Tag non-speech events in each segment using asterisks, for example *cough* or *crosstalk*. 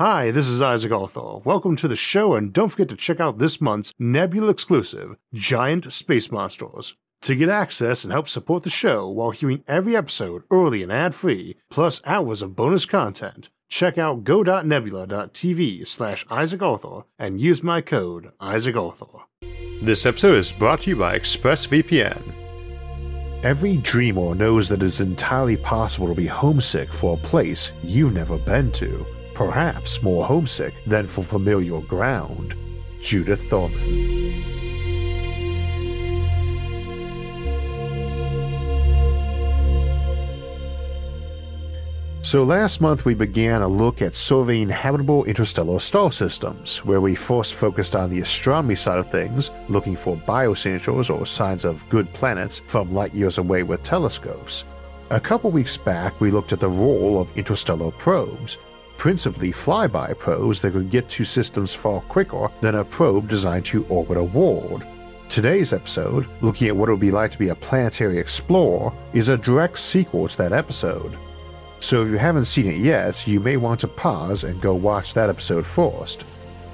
Hi, this is Isaac Arthur. Welcome to the show, and don't forget to check out this month's Nebula exclusive, Giant Space Monsters. To get access and help support the show while hearing every episode early and ad free, plus hours of bonus content, check out go.nebula.tv slash Isaac Arthur and use my code Isaac Arthur. This episode is brought to you by ExpressVPN. Every dreamer knows that it is entirely possible to be homesick for a place you've never been to, perhaps more homesick than for familiar ground. Judith Thurman. So, last month we began a look at surveying habitable interstellar star systems, where we first focused on the astronomy side of things, looking for biosignatures or signs of good planets from light years away with telescopes. A couple weeks back, we looked at the role of interstellar probes, principally flyby probes that could get to systems far quicker than a probe designed to orbit a world. Today's episode, looking at what it would be like to be a planetary explorer, is a direct sequel to that episode. So if you haven't seen it yet, you may want to pause and go watch that episode first.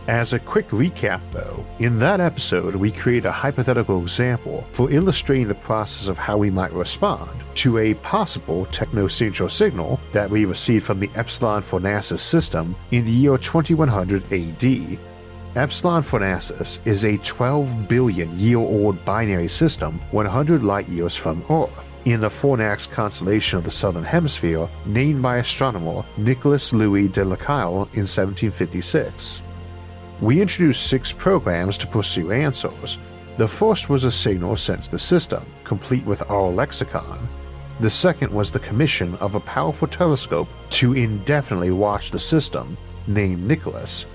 As a quick recap, though, in that episode we create a hypothetical example for illustrating the process of how we might respond to a possible technosignature signal that we received from the Epsilon Fornacis system in the year 2100 AD. Epsilon Fornacis is a 12 billion year old binary system 100 light years from Earth in the Fornax constellation of the Southern Hemisphere, named by astronomer Nicolas Louis de Lacaille in 1756. We introduced six programs to pursue answers. The first was a signal sent to the system, complete with our lexicon. The second was the commission of a powerful telescope to indefinitely watch the system, named Nicholas.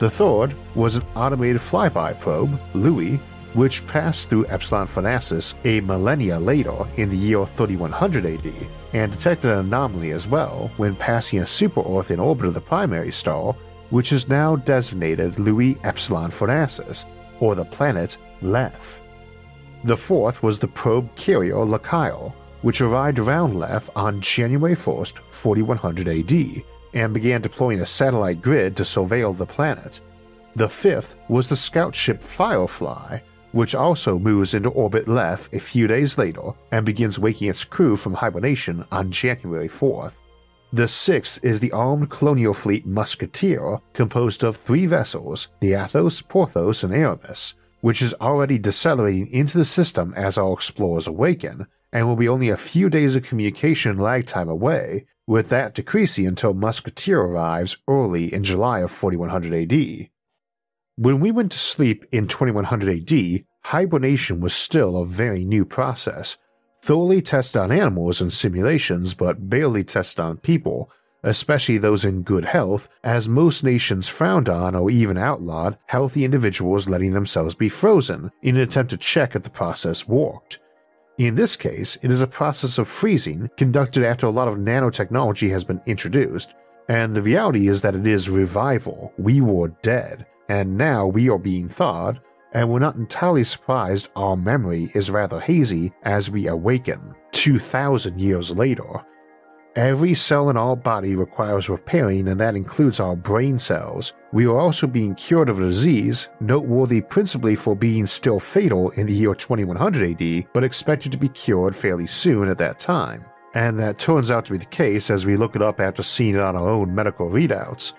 The third was an automated flyby probe, Louis, which passed through Epsilon Fornacis a millennia later in the year 3100 AD, and detected an anomaly as well when passing a super Earth in orbit of the primary star, which is now designated Louis Epsilon Fornacis, or the planet Lef. The fourth was the probe carrier Lacaille, which arrived around Lef on January 1st, 4100 AD, and began deploying a satellite grid to surveil the planet. The fifth was the scout ship Firefly, which also moves into orbit Lef a few days later and begins waking its crew from hibernation on January 4th. The sixth is the armed colonial fleet Musketeer, composed of three vessels, the Athos, Porthos, and Aramis, which is already decelerating into the system as our explorers awaken, and will be only a few days of communication lag time away, with that decreasing until Musketeer arrives early in July of 4100 AD. When we went to sleep in 2100 AD, hibernation was still a very new process, thoroughly test on animals in simulations but barely test on people, especially those in good health, as most nations frowned on or even outlawed healthy individuals letting themselves be frozen in an attempt to check if the process worked. In this case, it is a process of freezing conducted after a lot of nanotechnology has been introduced, and the reality is that it is revival. We were dead and now we are being thawed, and we're not entirely surprised our memory is rather hazy as we awaken 2,000 years later. Every cell in our body requires repairing, and that includes our brain cells. We are also being cured of a disease, noteworthy principally for being still fatal in the year 2100 AD, but expected to be cured fairly soon at that time. And that turns out to be the case as we look it up after seeing it on our own medical readouts.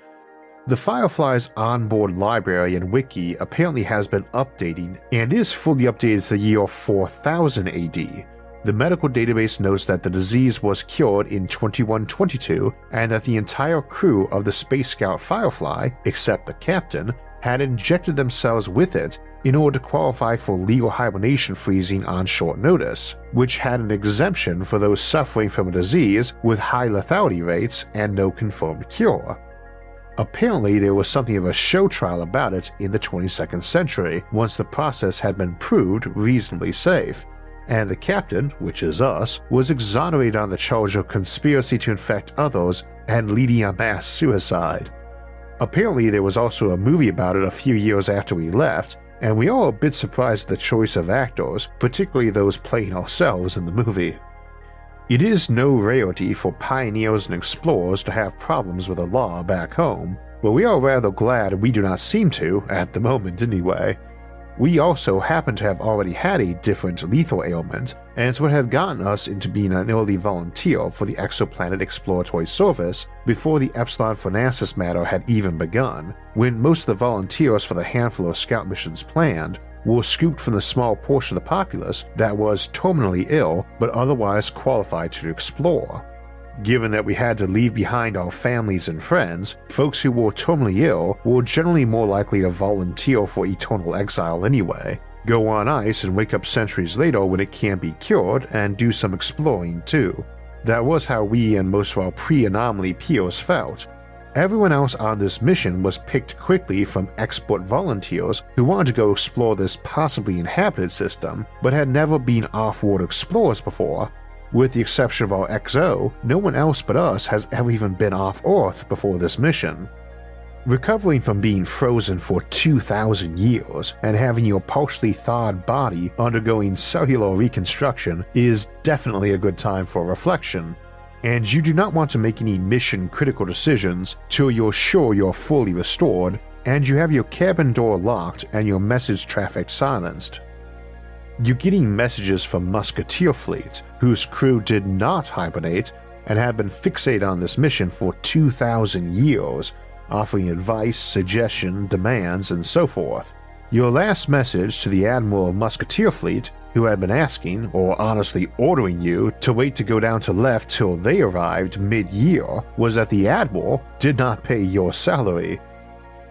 The Firefly's onboard library and wiki apparently has been updating and is fully updated to the year 4000 AD. The medical database notes that the disease was cured in 2122 and that the entire crew of the Space Scout Firefly, except the captain, had injected themselves with it in order to qualify for legal hibernation freezing on short notice, which had an exemption for those suffering from a disease with high lethality rates and no confirmed cure. Apparently, there was something of a show trial about it in the 22nd century once the process had been proved reasonably safe, and the captain, which is us, was exonerated on the charge of conspiracy to infect others and leading a mass suicide. Apparently, there was also a movie about it a few years after we left, and we are a bit surprised at the choice of actors, particularly those playing ourselves in the movie. It is no rarity for pioneers and explorers to have problems with the law back home, but we are rather glad we do not seem to, at the moment anyway. We also happen to have already had a different lethal ailment, and it's what had gotten us into being an early volunteer for the Exoplanet Exploratory Service before the Epsilon Fornacis matter had even begun, when most of the volunteers for the handful of scout missions planned were scooped from the small portion of the populace that was terminally ill but otherwise qualified to explore. Given that we had to leave behind our families and friends, folks who were terminally ill were generally more likely to volunteer for eternal exile anyway, go on ice and wake up centuries later when it can't be cured, and do some exploring too. That was how we and most of our pre anomaly peers felt. Everyone else on this mission was picked quickly from expert volunteers who wanted to go explore this possibly inhabited system, but had never been off world explorers before with the exception of our XO, no one else but us has ever even been off Earth before this mission. Recovering from being frozen for 2,000 years and having your partially thawed body undergoing cellular reconstruction is definitely a good time for reflection, and you do not want to make any mission critical decisions till you're sure you're fully restored and you have your cabin door locked and your message traffic silenced. You're getting messages from Musketeer Fleet, whose crew did not hibernate and have been fixated on this mission for 2,000 years, offering advice, suggestion, demands, and so forth. Your last message to the Admiral of Musketeer Fleet, who had been asking, or honestly ordering you, to wait to go down to Lef till they arrived mid year, was that the Admiral did not pay your salary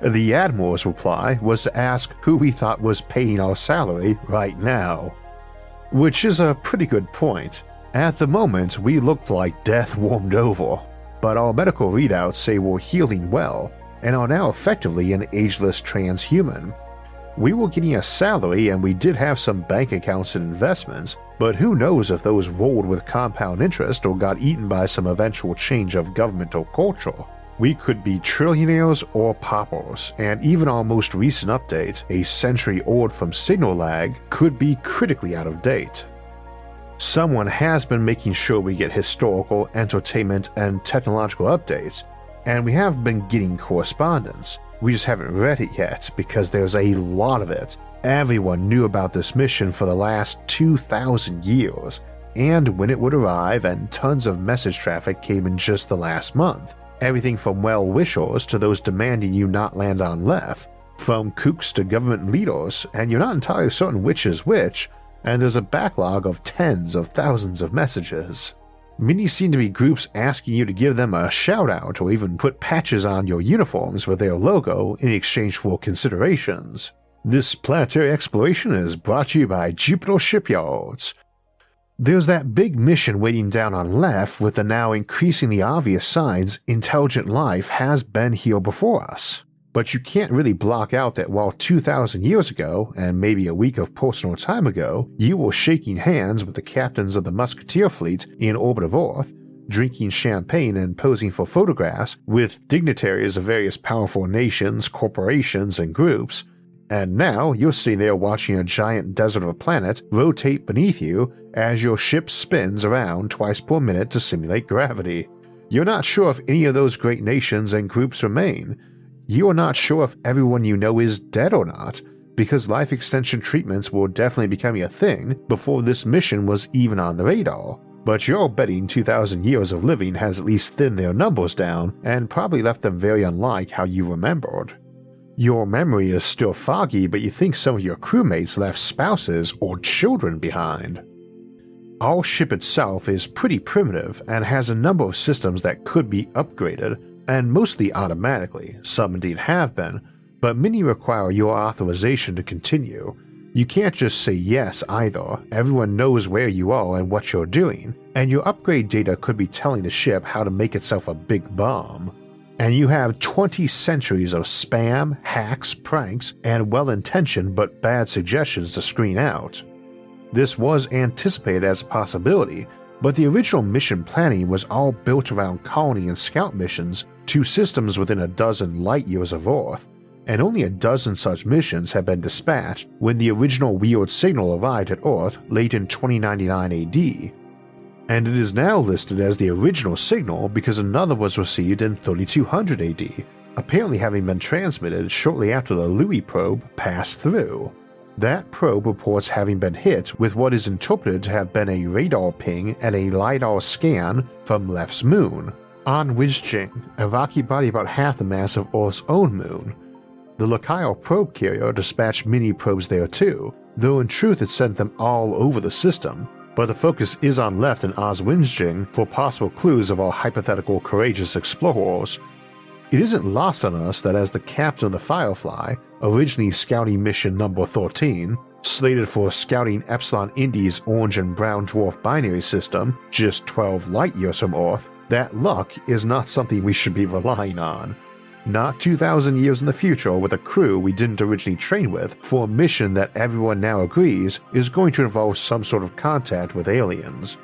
the Admiral's reply was to ask who we thought was paying our salary right now. Which is a pretty good point. At the moment, we looked like death warmed over, but our medical readouts say we're healing well and are now effectively an ageless transhuman. We were getting a salary and we did have some bank accounts and investments, but who knows if those rolled with compound interest or got eaten by some eventual change of government or culture. We could be trillionaires or paupers, and even our most recent update, a century old from signal lag, could be critically out of date. Someone has been making sure we get historical, entertainment, and technological updates, and we have been getting correspondence. We just haven't read it yet because there's a lot of it. Everyone knew about this mission for the last 2,000 years, and when it would arrive, and tons of message traffic came in just the last month everything from well wishers to those demanding you not land on Lef, from kooks to government leaders, and you're not entirely certain which is which, and there's a backlog of tens of thousands of messages. Many seem to be groups asking you to give them a shout out or even put patches on your uniforms with their logo in exchange for considerations. This planetary exploration is brought to you by Jupiter Shipyards, there's that big mission waiting down on Lef with the now increasingly obvious signs intelligent life has been here before us. But you can't really block out that while 2,000 years ago, and maybe a week of personal time ago, you were shaking hands with the captains of the Musketeer fleet in orbit of Earth, drinking champagne and posing for photographs with dignitaries of various powerful nations, corporations, and groups, and now you're sitting there watching a giant desert of a planet rotate beneath you as your ship spins around twice per minute to simulate gravity. You're not sure if any of those great nations and groups remain. You are not sure if everyone you know is dead or not, because life extension treatments were definitely becoming a thing before this mission was even on the radar. But you're betting 2,000 years of living has at least thinned their numbers down and probably left them very unlike how you remembered. Your memory is still foggy, but you think some of your crewmates left spouses or children behind. Our ship itself is pretty primitive and has a number of systems that could be upgraded, and mostly automatically, some indeed have been, but many require your authorization to continue. You can't just say yes either, everyone knows where you are and what you're doing, and your upgrade data could be telling the ship how to make itself a big bomb and you have 20 centuries of spam, hacks, pranks, and well intentioned but bad suggestions to screen out. This was anticipated as a possibility, but the original mission planning was all built around colony and scout missions to systems within a dozen light years of Earth, and only a dozen such missions had been dispatched when the original weird signal arrived at Earth late in 2099 AD and it is now listed as the original signal because another was received in 3200 AD, apparently having been transmitted shortly after the Louis probe passed through. That probe reports having been hit with what is interpreted to have been a radar ping and a LiDAR scan from Lef's moon, on Wijjing, a rocky body about half the mass of Earth's own moon. The Lacaille probe carrier dispatched mini probes there too, though in truth it sent them all over the system, but the focus is on Left and Oswinjing for possible clues of our hypothetical courageous explorers. It isn't lost on us that as the captain of the Firefly, originally scouting mission number 13, slated for scouting Epsilon Indi's orange and brown dwarf binary system just 12 light years from Earth, that luck is not something we should be relying on. Not 2,000 years in the future with a crew we didn't originally train with for a mission that everyone now agrees is going to involve some sort of contact with aliens.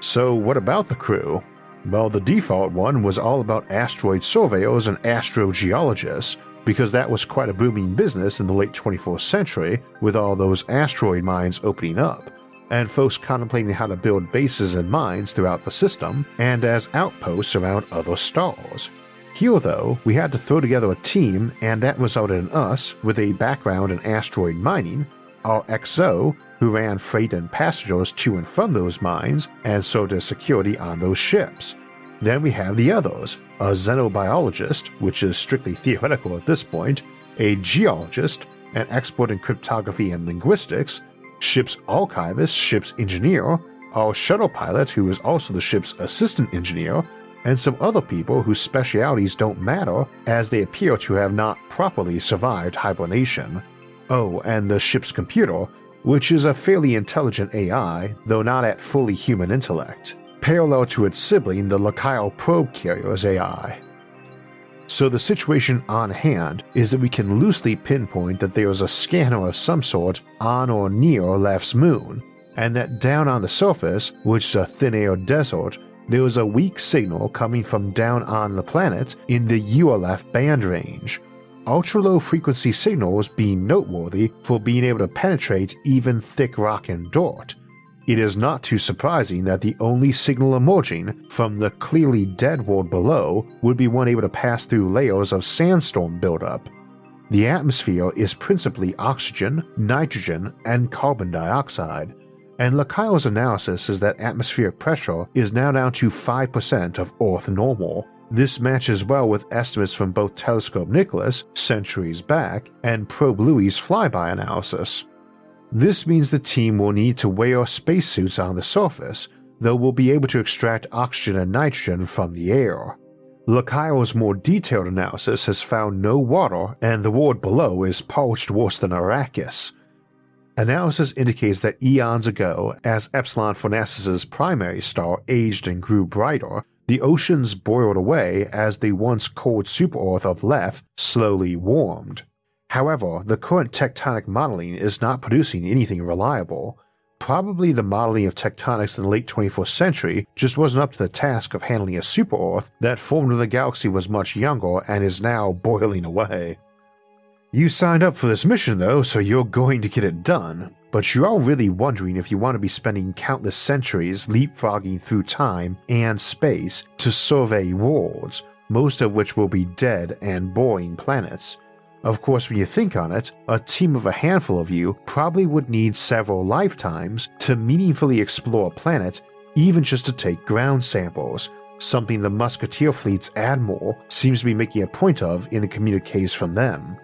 So, what about the crew? Well, the default one was all about asteroid surveyors and astrogeologists, because that was quite a booming business in the late 24th century with all those asteroid mines opening up, and folks contemplating how to build bases and mines throughout the system and as outposts around other stars. Here, though, we had to throw together a team, and that resulted in us with a background in asteroid mining, our XO, who ran freight and passengers to and from those mines and so as security on those ships. Then we have the others a xenobiologist, which is strictly theoretical at this point, a geologist, an expert in cryptography and linguistics, ship's archivist, ship's engineer, our shuttle pilot, who is also the ship's assistant engineer, and some other people whose specialities don't matter as they appear to have not properly survived hibernation. Oh, and the ship's computer, which is a fairly intelligent AI, though not at fully human intellect, parallel to its sibling, the Lacaille probe carrier's AI. So the situation on hand is that we can loosely pinpoint that there is a scanner of some sort on or near Lef's moon, and that down on the surface, which is a thin air desert, there is a weak signal coming from down on the planet in the ULF band range, ultra low frequency signals being noteworthy for being able to penetrate even thick rock and dirt. It is not too surprising that the only signal emerging from the clearly dead world below would be one able to pass through layers of sandstorm buildup. The atmosphere is principally oxygen, nitrogen, and carbon dioxide, and Lacaille's analysis is that atmospheric pressure is now down to 5% of Earth normal, this matches well with estimates from both Telescope Nicholas, centuries back, and Probe Louis' flyby analysis. This means the team will need to wear spacesuits on the surface, though we'll be able to extract oxygen and nitrogen from the air. Lacaille's more detailed analysis has found no water, and the world below is parched worse than Arrakis. Analysis indicates that eons ago, as Epsilon Fornacis' primary star aged and grew brighter, the oceans boiled away as the once cold super Earth of Lef slowly warmed. However, the current tectonic modeling is not producing anything reliable. Probably the modeling of tectonics in the late 24th century just wasn't up to the task of handling a super Earth that formed when the galaxy was much younger and is now boiling away. You signed up for this mission though, so you're going to get it done, but you're really wondering if you want to be spending countless centuries leapfrogging through time and space to survey worlds, most of which will be dead and boring planets. Of course, when you think on it, a team of a handful of you probably would need several lifetimes to meaningfully explore a planet, even just to take ground samples, something the Musketeer Fleet's Admiral seems to be making a point of in the communiques from them.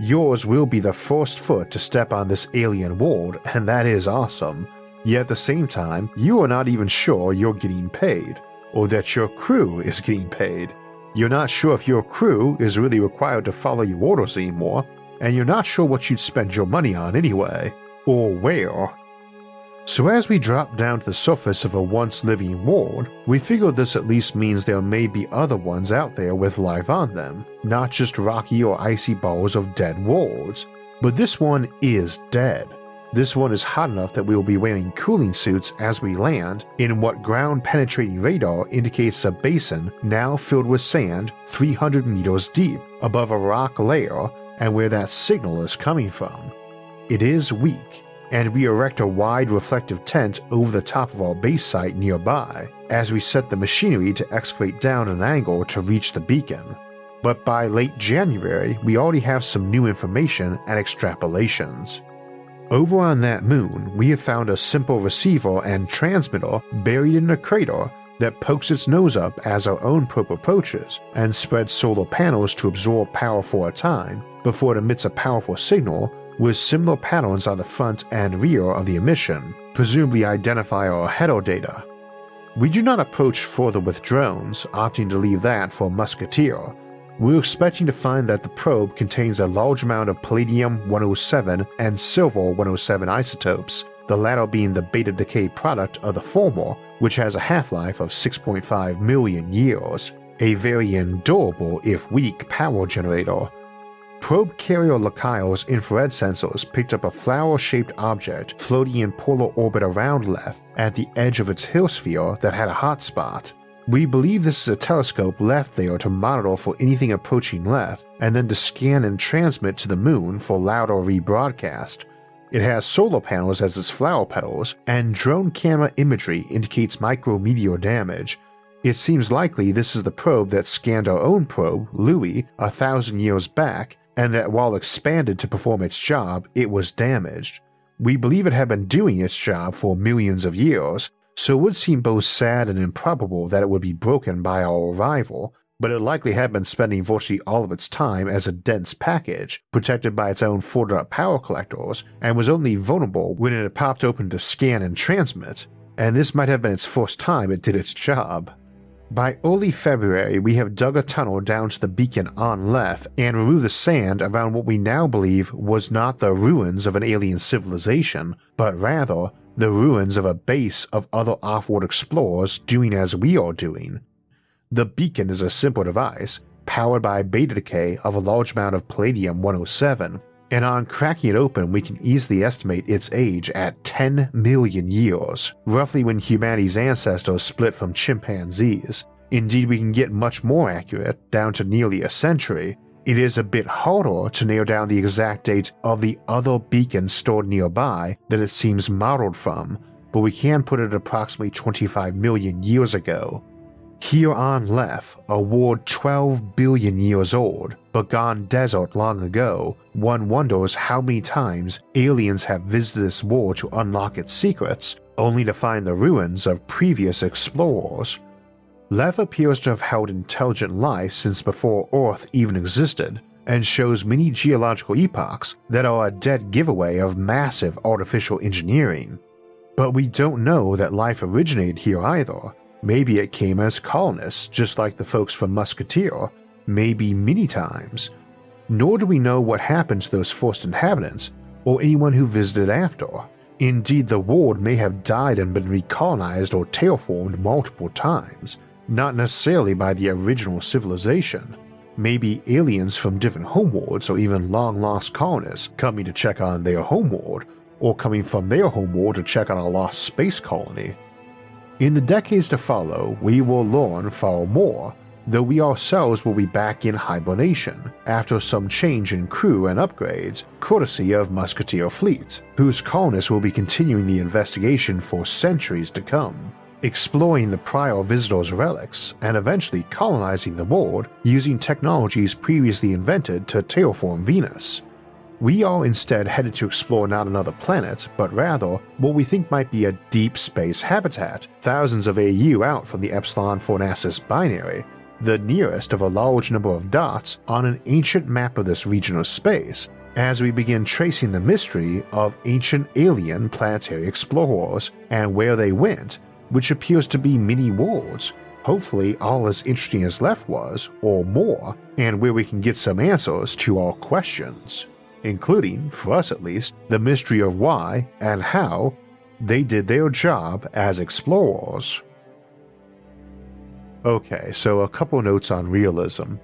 Yours will be the first foot to step on this alien world, and that is awesome. Yet at the same time, you are not even sure you're getting paid, or that your crew is getting paid. You're not sure if your crew is really required to follow your orders anymore, and you're not sure what you'd spend your money on anyway, or where. So, as we drop down to the surface of a once living world, we figure this at least means there may be other ones out there with life on them, not just rocky or icy balls of dead worlds. But this one is dead. This one is hot enough that we will be wearing cooling suits as we land in what ground penetrating radar indicates a basin now filled with sand 300 meters deep above a rock layer and where that signal is coming from. It is weak, and we erect a wide reflective tent over the top of our base site nearby as we set the machinery to excavate down an angle to reach the beacon. but by late January, we already have some new information and extrapolations. Over on that moon, we have found a simple receiver and transmitter buried in a crater that pokes its nose up as our own probe approaches and spreads solar panels to absorb power for a time before it emits a powerful signal with similar patterns on the front and rear of the emission, presumably identify our header data. We do not approach further with drones, opting to leave that for Musketeer, we're expecting to find that the probe contains a large amount of palladium 107 and silver 107 isotopes, the latter being the beta decay product of the former, which has a half life of 6.5 million years, a very endurable if weak power generator. Probe carrier Lacaille's infrared sensors picked up a flower shaped object floating in polar orbit around Lef at the edge of its hill sphere that had a hotspot. We believe this is a telescope left there to monitor for anything approaching Lef, and then to scan and transmit to the moon for louder rebroadcast. It has solar panels as its flower petals, and drone camera imagery indicates micrometeor damage. It seems likely this is the probe that scanned our own probe, Louis, a thousand years back, and that while expanded to perform its job, it was damaged. We believe it had been doing its job for millions of years, so it would seem both sad and improbable that it would be broken by our arrival, but it likely had been spending virtually all of its time as a dense package, protected by its own folded up power collectors, and was only vulnerable when it had popped open to scan and transmit, and this might have been its first time it did its job. By early February, we have dug a tunnel down to the beacon on Lef and removed the sand around what we now believe was not the ruins of an alien civilization, but rather the ruins of a base of other off-world explorers doing as we are doing. The beacon is a simple device, powered by beta decay of a large amount of palladium 107, and on cracking it open we can easily estimate its age at 10 million years, roughly when humanity's ancestors split from chimpanzees. Indeed, we can get much more accurate, down to nearly a century, it is a bit harder to nail down the exact date of the other beacon stored nearby that it seems modeled from, but we can put it at approximately 25 million years ago. Here on Lef, a world 12 billion years old, but gone desert long ago, one wonders how many times aliens have visited this world to unlock its secrets, only to find the ruins of previous explorers. Lef appears to have held intelligent life since before Earth even existed, and shows many geological epochs that are a dead giveaway of massive artificial engineering. But we don't know that life originated here either. Maybe it came as colonists, just like the folks from Musketeer, maybe many times. Nor do we know what happened to those first inhabitants, or anyone who visited after. Indeed, the world may have died and been recolonized or terraformed multiple times, not necessarily by the original civilization. Maybe aliens from different homeworlds or even long lost colonists coming to check on their homeworld, or coming from their homeworld to check on a lost space colony. In the decades to follow, we will learn far more, though we ourselves will be back in hibernation after some change in crew and upgrades, courtesy of Musketeer Fleet, whose colonists will be continuing the investigation for centuries to come exploring the prior visitors' relics, and eventually colonizing the world using technologies previously invented to terraform Venus. We are instead headed to explore not another planet, but rather what we think might be a deep space habitat, thousands of AU out from the Epsilon Fornacis binary, the nearest of a large number of dots on an ancient map of this region of space, as we begin tracing the mystery of ancient alien planetary explorers and where they went which appears to be many worlds, hopefully all as interesting as Lef was, or more, and where we can get some answers to our questions, including, for us at least, the mystery of why and how they did their job as explorers. Okay, so a couple notes on realism.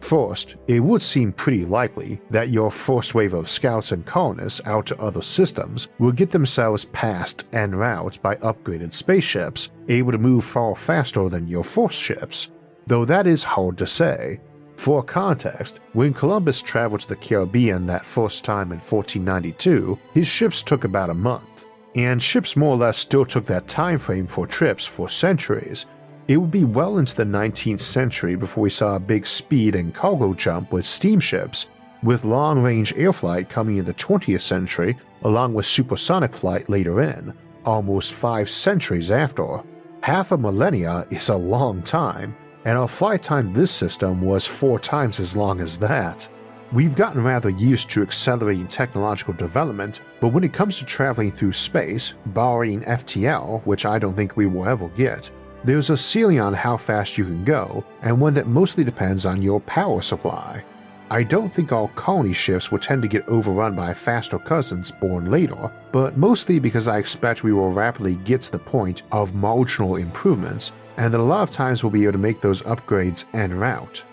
First, it would seem pretty likely that your first wave of scouts and colonists out to other systems will get themselves past en route by upgraded spaceships able to move far faster than your first ships, though that is hard to say. For context, when Columbus traveled to the Caribbean that first time in 1492, his ships took about a month, and ships more or less still took that time frame for trips for centuries, it would be well into the 19th century before we saw a big speed and cargo jump with steamships, with long range air flight coming in the 20th century, along with supersonic flight later in, almost five centuries after. Half a millennia is a long time, and our flight time this system was four times as long as that. We've gotten rather used to accelerating technological development, but when it comes to traveling through space, barring FTL, which I don't think we will ever get, there's a ceiling on how fast you can go, and one that mostly depends on your power supply. I don't think all colony ships will tend to get overrun by faster cousins born later, but mostly because I expect we will rapidly get to the point of marginal improvements, and that a lot of times we'll be able to make those upgrades en route.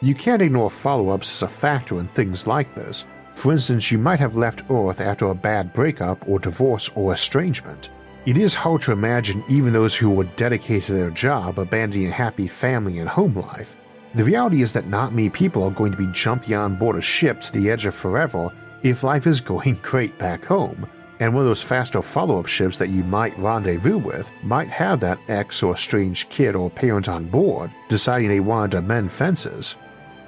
You can't ignore follow ups as a factor in things like this. For instance, you might have left Earth after a bad breakup or divorce or estrangement, it is hard to imagine even those who were dedicated to their job abandoning a happy family and home life. The reality is that not many people are going to be jumping on board a ship to the edge of forever if life is going *laughs* great back home, and one of those faster follow up ships that you might rendezvous with might have that ex or strange kid or parent on board, deciding they wanted to mend fences.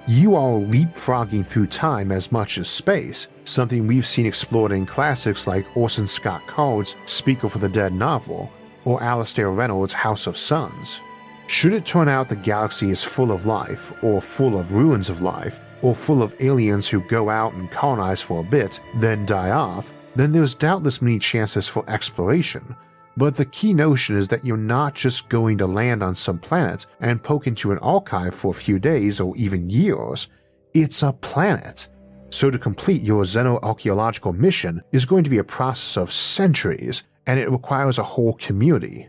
You are leapfrogging through time as much as space, something we've seen explored in classics like Orson Scott Card's Speaker for the Dead novel or Alastair Reynolds' House of Suns. Should it turn out the galaxy is full of life, or full of ruins of life, or full of aliens who go out and colonize for a bit, then die off, then there's doubtless many chances for exploration, but the key notion is that you're not just going to land on some planet and poke into an archive for a few days or even years. It's a planet. So to complete your xenoarchaeological mission is going to be a process of centuries, and it requires a whole community.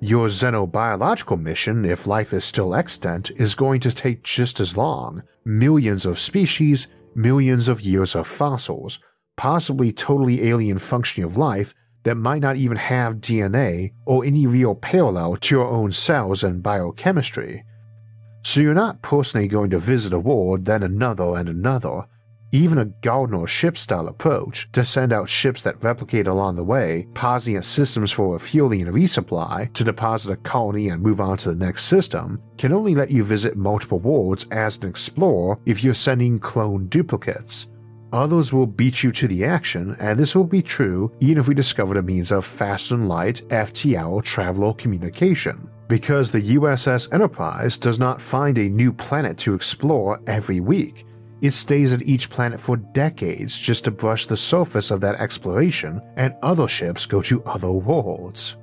Your xenobiological mission, if life is still extant, is going to take just as long millions of species, millions of years of fossils, possibly totally alien functioning of life that might not even have DNA or any real parallel to your own cells and biochemistry. So you're not personally going to visit a world, then another and another. Even a Gardener ship style approach to send out ships that replicate along the way, pausing at systems for refueling and resupply to deposit a colony and move on to the next system, can only let you visit multiple worlds as an explorer if you're sending clone duplicates. Others will beat you to the action, and this will be true even if we discovered a means of fast and light FTL travel or communication. Because the USS Enterprise does not find a new planet to explore every week, it stays at each planet for decades just to brush the surface of that exploration, and other ships go to other worlds.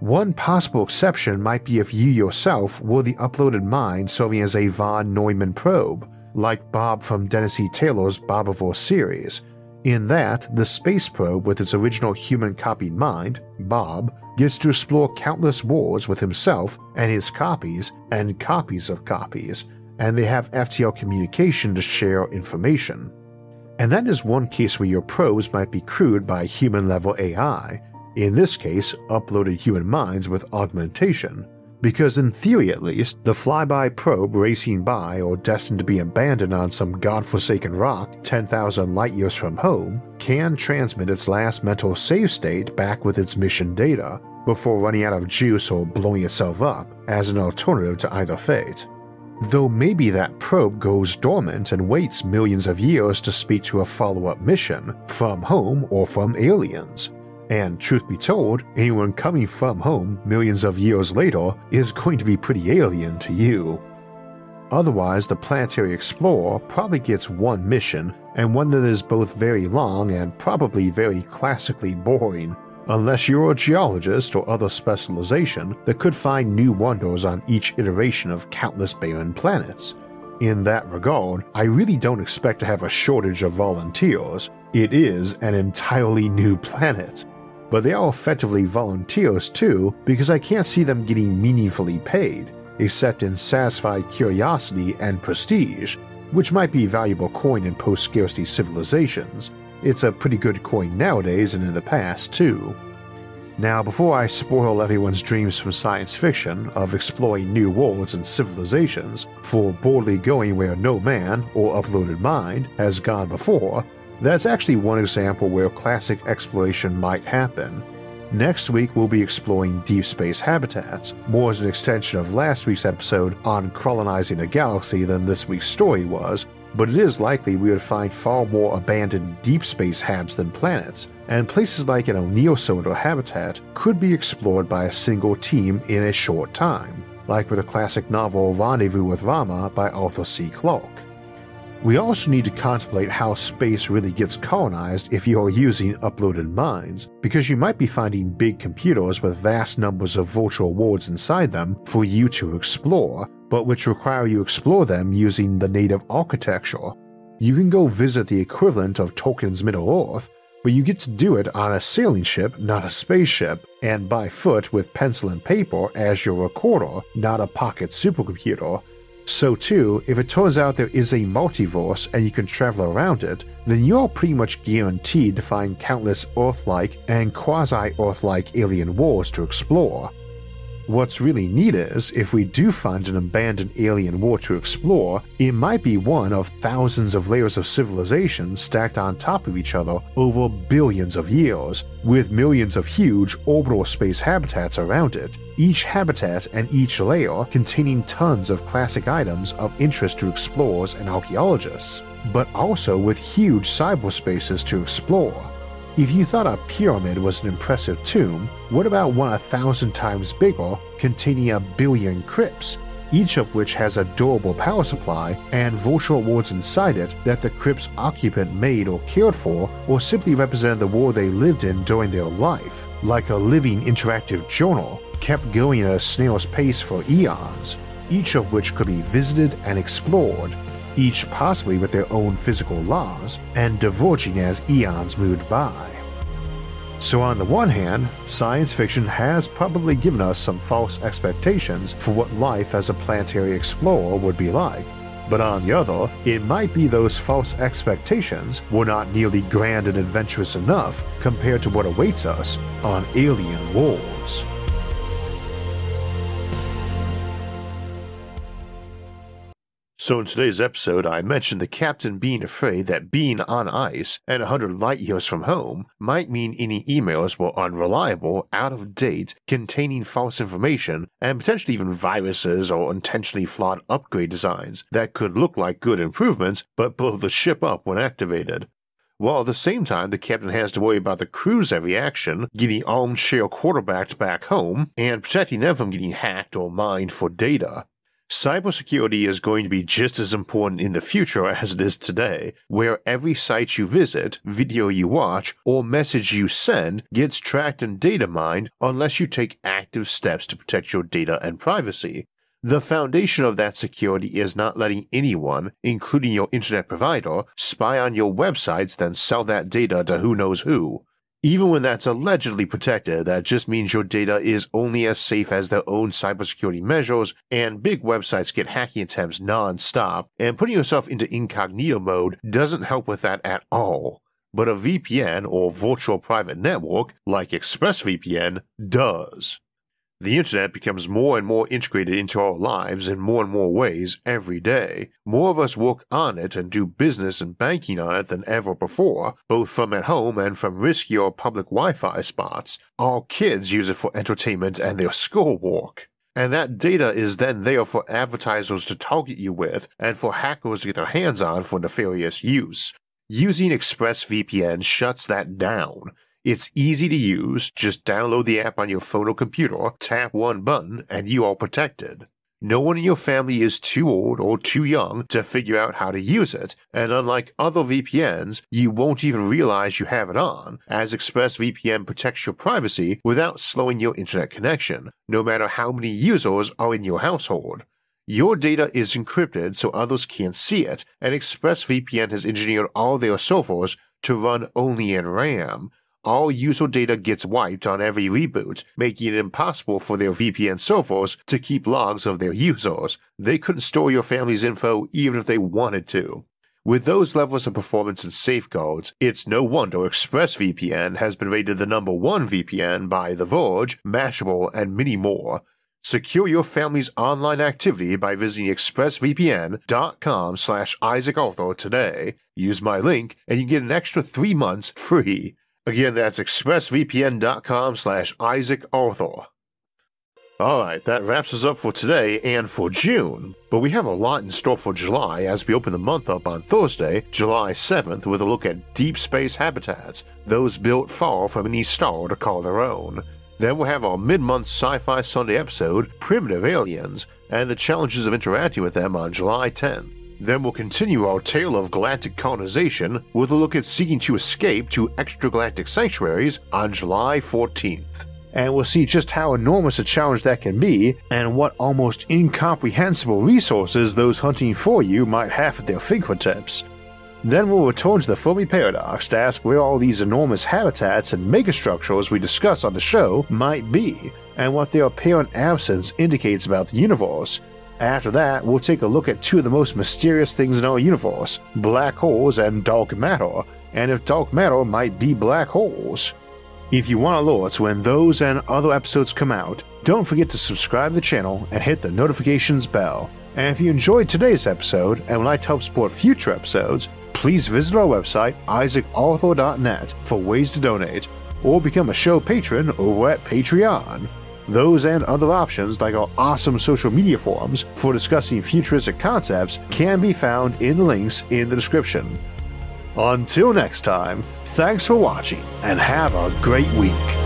One possible exception might be if you yourself were the uploaded mind serving as a von Neumann probe, like Bob from Dennis E. Taylor's Bobiverse series. In that, the space probe with its original human copied mind, Bob, gets to explore countless worlds with himself and his copies and copies of copies, and they have FTL communication to share information. And that is one case where your probes might be crewed by human level AI, in this case, uploaded human minds with augmentation, because in theory at least, the flyby probe racing by or destined to be abandoned on some godforsaken rock 10,000 light years from home can transmit its last mental save state back with its mission data before running out of juice or blowing itself up as an alternative to either fate. Though maybe that probe goes dormant and waits millions of years to speak to a follow up mission from home or from aliens, and truth be told, anyone coming from home millions of years later is going to be pretty alien to you. Otherwise, the Planetary Explorer probably gets one mission, and one that is both very long and probably very classically boring, unless you're a geologist or other specialization that could find new wonders on each iteration of countless barren planets. In that regard, I really don't expect to have a shortage of volunteers. It is an entirely new planet, but they are effectively volunteers too because I can't see them getting meaningfully paid, except in satisfied curiosity and prestige, which might be valuable coin in post scarcity civilizations. It's a pretty good coin nowadays and in the past too. Now, before I spoil everyone's dreams from science fiction of exploring new worlds and civilizations for boldly going where no man or uploaded mind has gone before, that's actually one example where classic exploration might happen. Next week, we'll be exploring deep space habitats, more as an extension of last week's episode on colonizing the galaxy than this week's story was, but it is likely we would find far more abandoned deep space habs than planets, and places like an O'Neill cylinder habitat could be explored by a single team in a short time, like with the classic novel Rendezvous with Rama by Arthur C. Clarke. We also need to contemplate how space really gets colonized if you are using uploaded minds, because you might be finding big computers with vast numbers of virtual worlds inside them for you to explore, but which require you explore them using the native architecture. You can go visit the equivalent of Tolkien's Middle Earth, but you get to do it on a sailing ship, not a spaceship, and by foot with pencil and paper as your recorder, not a pocket supercomputer. So, too, if it turns out there is a multiverse and you can travel around it, then you're pretty much guaranteed to find countless Earth like and quasi Earth like alien wars to explore. What's really neat is, if we do find an abandoned alien war to explore, it might be one of thousands of layers of civilization stacked on top of each other over billions of years, with millions of huge orbital space habitats around it, each habitat and each layer containing tons of classic items of interest to explorers and archaeologists, but also with huge cyberspaces to explore if you thought a pyramid was an impressive tomb, what about one a thousand times bigger, containing a billion crypts, each of which has a durable power supply and virtual worlds inside it that the crypt's occupant made or cared for, or simply represent the world they lived in during their life, like a living interactive journal kept going at a snail's pace for eons, each of which could be visited and explored each possibly with their own physical laws and diverging as eons moved by. So, on the one hand, science fiction has probably given us some false expectations for what life as a planetary explorer would be like, but on the other, it might be those false expectations were not nearly grand and adventurous enough compared to what awaits us on alien worlds. So, in today's episode, I mentioned the captain being afraid that being on ice and 100 light years from home might mean any emails were unreliable, out of date, containing false information, and potentially even viruses or intentionally flawed upgrade designs that could look like good improvements but blow the ship up when activated. While at the same time, the captain has to worry about the crew's every action, getting armchair quarterbacked back home, and protecting them from getting hacked or mined for data. Cybersecurity is going to be just as important in the future as it is today, where every site you visit, video you watch, or message you send gets tracked and data mined unless you take active steps to protect your data and privacy. The foundation of that security is not letting anyone, including your internet provider, spy on your websites then sell that data to who knows who. Even when that's allegedly protected, that just means your data is only as safe as their own cybersecurity measures, and big websites get hacking attempts non-stop, and putting yourself into incognito mode doesn't help with that at all. But a VPN or virtual private network, like ExpressVPN, does. The internet becomes more and more integrated into our lives in more and more ways every day. More of us work on it and do business and banking on it than ever before, both from at home and from riskier public Wi Fi spots. Our kids use it for entertainment and their schoolwork. And that data is then there for advertisers to target you with and for hackers to get their hands on for nefarious use. Using ExpressVPN shuts that down. It's easy to use, just download the app on your phone or computer, tap one button, and you are protected. No one in your family is too old or too young to figure out how to use it, and unlike other VPNs, you won't even realize you have it on, as ExpressVPN protects your privacy without slowing your internet connection, no matter how many users are in your household. Your data is encrypted so others can't see it, and ExpressVPN has engineered all their servers to run only in RAM, all user data gets wiped on every reboot, making it impossible for their VPN servers to keep logs of their users. They couldn't store your family's info even if they wanted to. With those levels of performance and safeguards, it's no wonder ExpressVPN has been rated the number one VPN by The Verge, Mashable, and many more. Secure your family's online activity by visiting expressvpn.com slash Isaac Arthur today. Use my link and you get an extra three months free. Again, that's expressvpn.com slash Isaac Arthur. Alright, that wraps us up for today and for June, but we have a lot in store for July as we open the month up on Thursday, July 7th, with a look at deep space habitats, those built far from any star to call their own. Then we'll have our mid month Sci Fi Sunday episode, Primitive Aliens, and the challenges of interacting with them on July 10th. Then we'll continue our tale of galactic colonization with a look at seeking to escape to extragalactic sanctuaries on July 14th and we'll see just how enormous a challenge that can be and what almost incomprehensible resources those hunting for you might have at their fingertips. Then we'll return to the Fermi Paradox to ask where all these enormous habitats and megastructures we discuss on the show might be, and what their apparent absence indicates about the universe. After that, we'll take a look at two of the most mysterious things in our universe black holes and dark matter, and if dark matter might be black holes. If you want alerts when those and other episodes come out, don't forget to subscribe to the channel and hit the notifications bell. And if you enjoyed today's episode and would like to help support future episodes, please visit our website, isaacarthur.net, for ways to donate, or become a show patron over at Patreon. Those and other options, like our awesome social media forums for discussing futuristic concepts, can be found in the links in the description. Until next time, thanks for watching and have a great week.